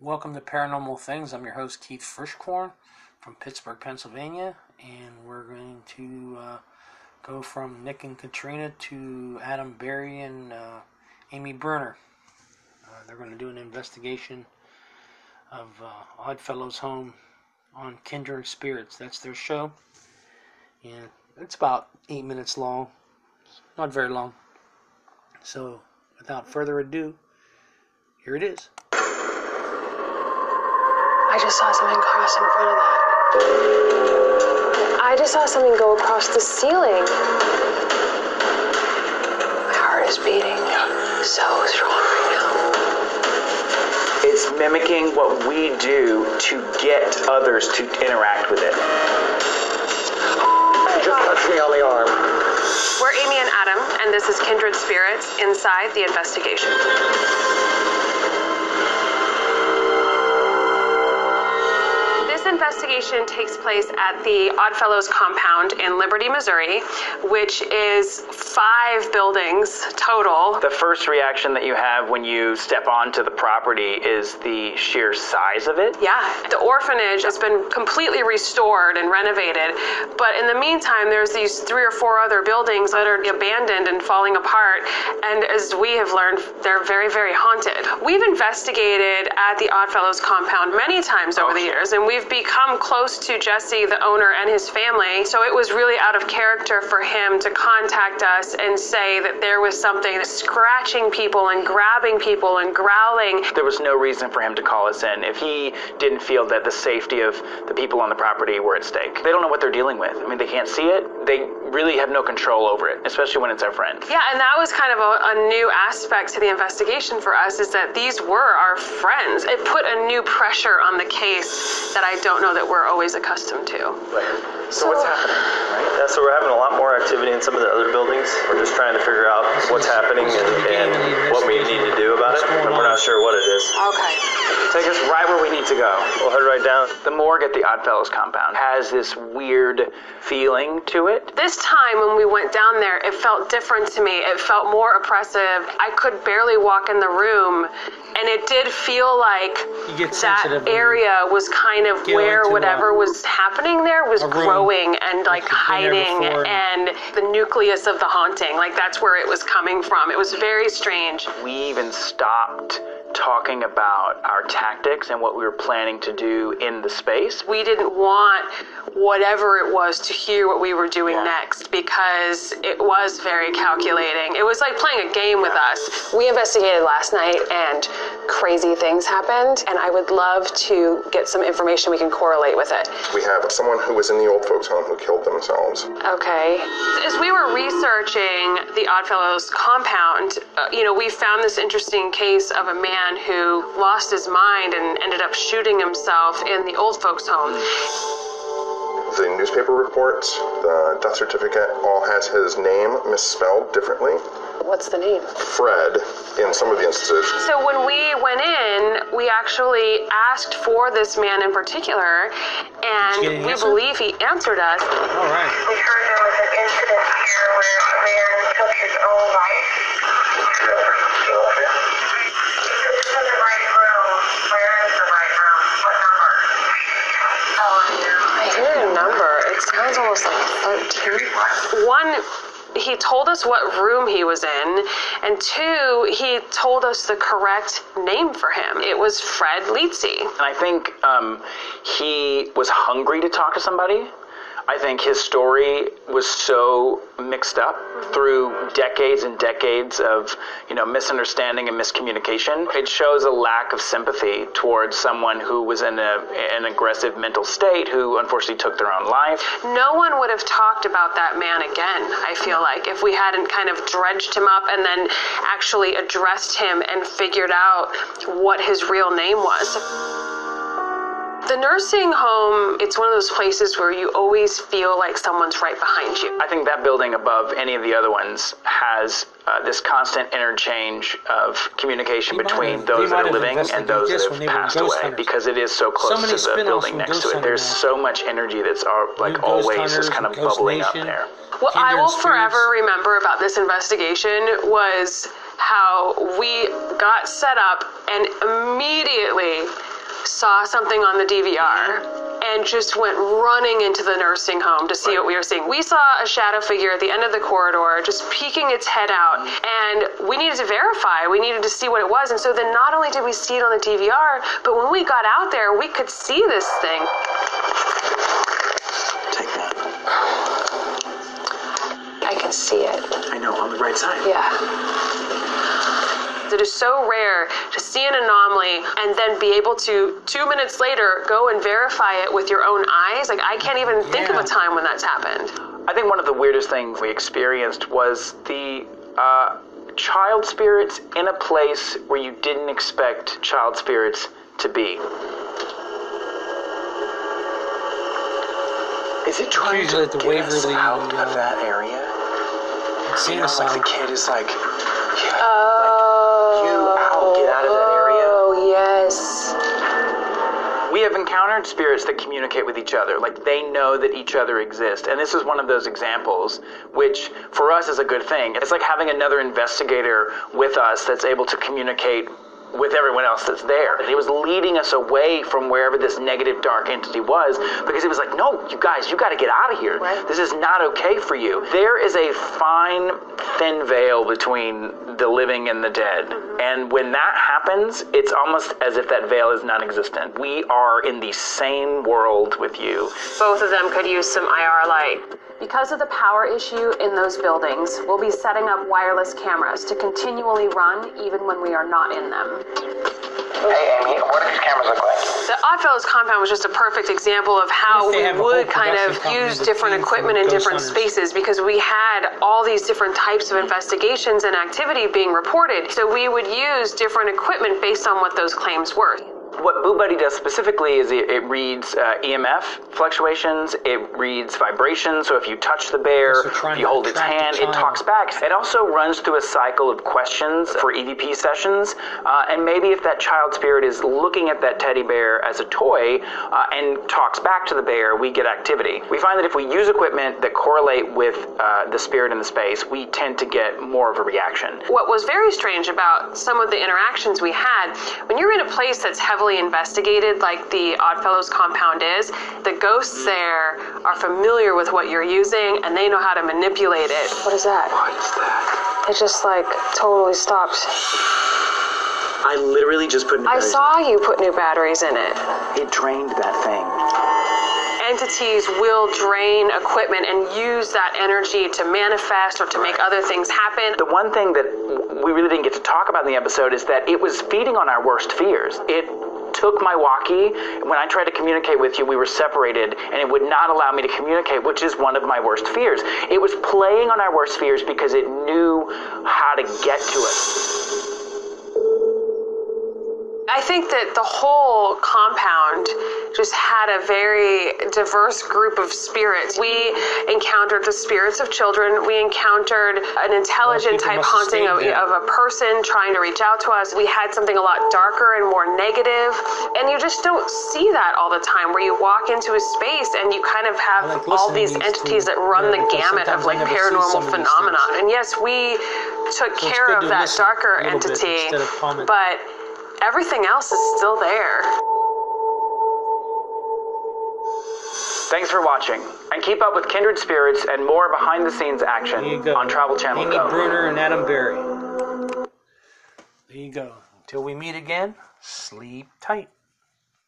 Welcome to Paranormal Things. I'm your host, Keith Frischkorn from Pittsburgh, Pennsylvania, and we're going to uh, go from Nick and Katrina to Adam Berry and uh, Amy Bruni. Uh, they're going to do an investigation of uh, Oddfellows' home on Kindred Spirits. That's their show, and it's about eight minutes long, not very long. So, without further ado, here it is. I just saw something cross in front of that. I just saw something go across the ceiling. My heart is beating so strong right now. It's mimicking what we do to get others to interact with it. Oh just touched me on the arm. We're Amy and Adam, and this is Kindred Spirits inside the investigation. Investigation takes place at the Oddfellows compound in Liberty, Missouri, which is five buildings total. The first reaction that you have when you step onto the property is the sheer size of it. Yeah, the orphanage has been completely restored and renovated, but in the meantime, there's these three or four other buildings that are abandoned and falling apart. And as we have learned, they're very, very haunted. We've investigated at the Oddfellows compound many times over the years, and we've become close to Jesse, the owner, and his family. So it was really out of character for him to contact us and say that there was something scratching people and grabbing people and growling. There was no reason for him to call us in if he didn't feel that the safety of the people on the property were at stake. They don't know what they're dealing with. I mean, they can't see it. They really have no control over it, especially when it's our friend. Yeah, and that was kind of a, a new aspect to the investigation for us is that these were our friends. It put a new pressure on the case that I don't know that we're always accustomed to. So, what's happening? Right? Yeah, so we're having a lot more activity in some of the other buildings. We're just trying to figure out what's happening and, and what we need to do about it, and we're not sure what it is. Okay. Take us right where we need to go. We'll head right down. The morgue at the Oddfellows compound has this weird feeling to it. This time when we went down there, it felt different to me. It felt more oppressive. I could barely walk in the room, and it did feel like You get that sensitive area was kind of where whatever was happening there was growing and like you've been there hiding and the nucleus of the haunting. Like that's where it was coming from. It was very strange. We even stopped talking about our tactics and what we were planning to do in the space. we didn't want whatever it was to hear what we were doing Yeah. next because it was very calculating. It was like playing a game with us. We investigated last night and crazy things happened, and I would love to get some information we can correlate with it. We have someone who was in the old folks' home who killed themselves. Okay. As we were researching the Oddfellows compound, uh, you know, we found this interesting case of a man who lost his mind and ended up shooting himself in the old folks' home. The newspaper reports, the death certificate, all has his name misspelled differently. What's the name? Fred, in some of the instances, So when we went in, we actually asked for this man in particular, Did you get and an we answer? believe he answered us. All right. We heard there was an incident here where a man took his own life. This is in the right room. Where is the right room? What number? Oh, I hear a number. It sounds almost like 13. One, he told us what room he was in, and two, he told us the correct name for him. It was Fred Leetsy. And I think um, he was hungry to talk to somebody. I think his story was so mixed up through decades and decades of, you know, misunderstanding and miscommunication. It shows a lack of sympathy towards someone who was in a, an aggressive mental state who unfortunately took their own life. No one would have talked about that man again, I feel like, if we hadn't kind of dredged him up and then actually addressed him and figured out what his real name was. The nursing home, it's one of those places where you always feel like someone's right behind you. I think that building above any of the other ones has uh, this constant interchange of communication They between have- those that are living and those this that when have they were passed ghost away hunters. because it is so close many to the building next to it. There's now. so much energy that's all, like always just kind of Ghost bubbling up there. What I will spirits. forever remember about this investigation was how we got set up and immediately saw something on the DVR and just went running into the nursing home to see what we were seeing. We saw a shadow figure at the end of the corridor just peeking its head out, mm. and we needed to verify. We needed to see what it was. And so then not only did we see it on the DVR, but when we got out there, we could see this thing. Take that. I can see it. I know, on the right side. Yeah. It is so rare to see an anomaly and then be able to, two minutes later, go and verify it with your own eyes. Like, I can't even think of a time when that's happened. I think one of the weirdest things we experienced was the uh, child spirits in a place where you didn't expect child spirits to be. Is it trying to at the get us out uh, of that area? Insane You know, like the kid is like, yeah, Oh. You out, get out of that area. Oh, yes. We have encountered spirits that communicate with each other, like they know that each other exist. And this is one of those examples, which for us is a good thing. It's like having another investigator with us that's able to communicate with everyone else that's there. And it was leading us away from wherever this negative dark entity was because it was like, no, you guys, you got to get out of here. Right. This is not okay for you. There is a fine, thin veil between the living and the dead. Mm-hmm. And when that happens, it's almost as if that veil is non existent. We are in the same world with you. Both of them could use some IR light. Because of the power issue in those buildings, we'll be setting up wireless cameras to continually run even when we are not in them. Hey, Amy, what do these cameras look like? The Oddfellows compound was just a perfect example of how we would kind of use different equipment in different hunters. spaces because we had all these different types of investigations and activity being reported. So we would use different equipment based on what those claims were. What Boo Buddy does specifically is it, it reads uh, EMF fluctuations, it reads vibrations. So if you touch the bear, So if you hold its hand, it talks back. It also runs through a cycle of questions for EVP sessions. Uh, and maybe if that child spirit is looking at that teddy bear as a toy uh, and talks back to the bear, we get activity. We find that if we use equipment that correlate with uh, the spirit in the space, we tend to get more of a reaction. What was very strange about some of the interactions we had, when you're in a place that's heavily investigated, like the Oddfellows compound is, the ghosts there are familiar with what you're using and they know how to manipulate it. What is that? What is that? It just like totally stopped. I literally just put I saw you put new batteries in it. it drained that thing. Entities will drain equipment and use that energy to manifest or to make other things happen. The one thing that we really didn't get to talk about in the episode is that it was feeding on our worst fears. It took my walkie. When I tried to communicate with you, we were separated, and it would not allow me to communicate, which is one of my worst fears. It was playing on our worst fears because it knew how to get to us. I think that the whole compound just had a very diverse group of spirits. We encountered the spirits of children. We encountered an intelligent type haunting of, of a person trying to reach out to us. We had something a lot darker and more negative. And you just don't see that all the time where you walk into a space and you kind of have like all these entities that run yeah, the gamut of like paranormal phenomena. And yes, we took So care of that darker a little bit entity, but everything else is still there. Thanks for watching, and keep up with Kindred Spirits and more behind the scenes action There you go. on Travel Channel Amy Go. Bruni and Adam Berry. There you go. Until we meet again, sleep tight.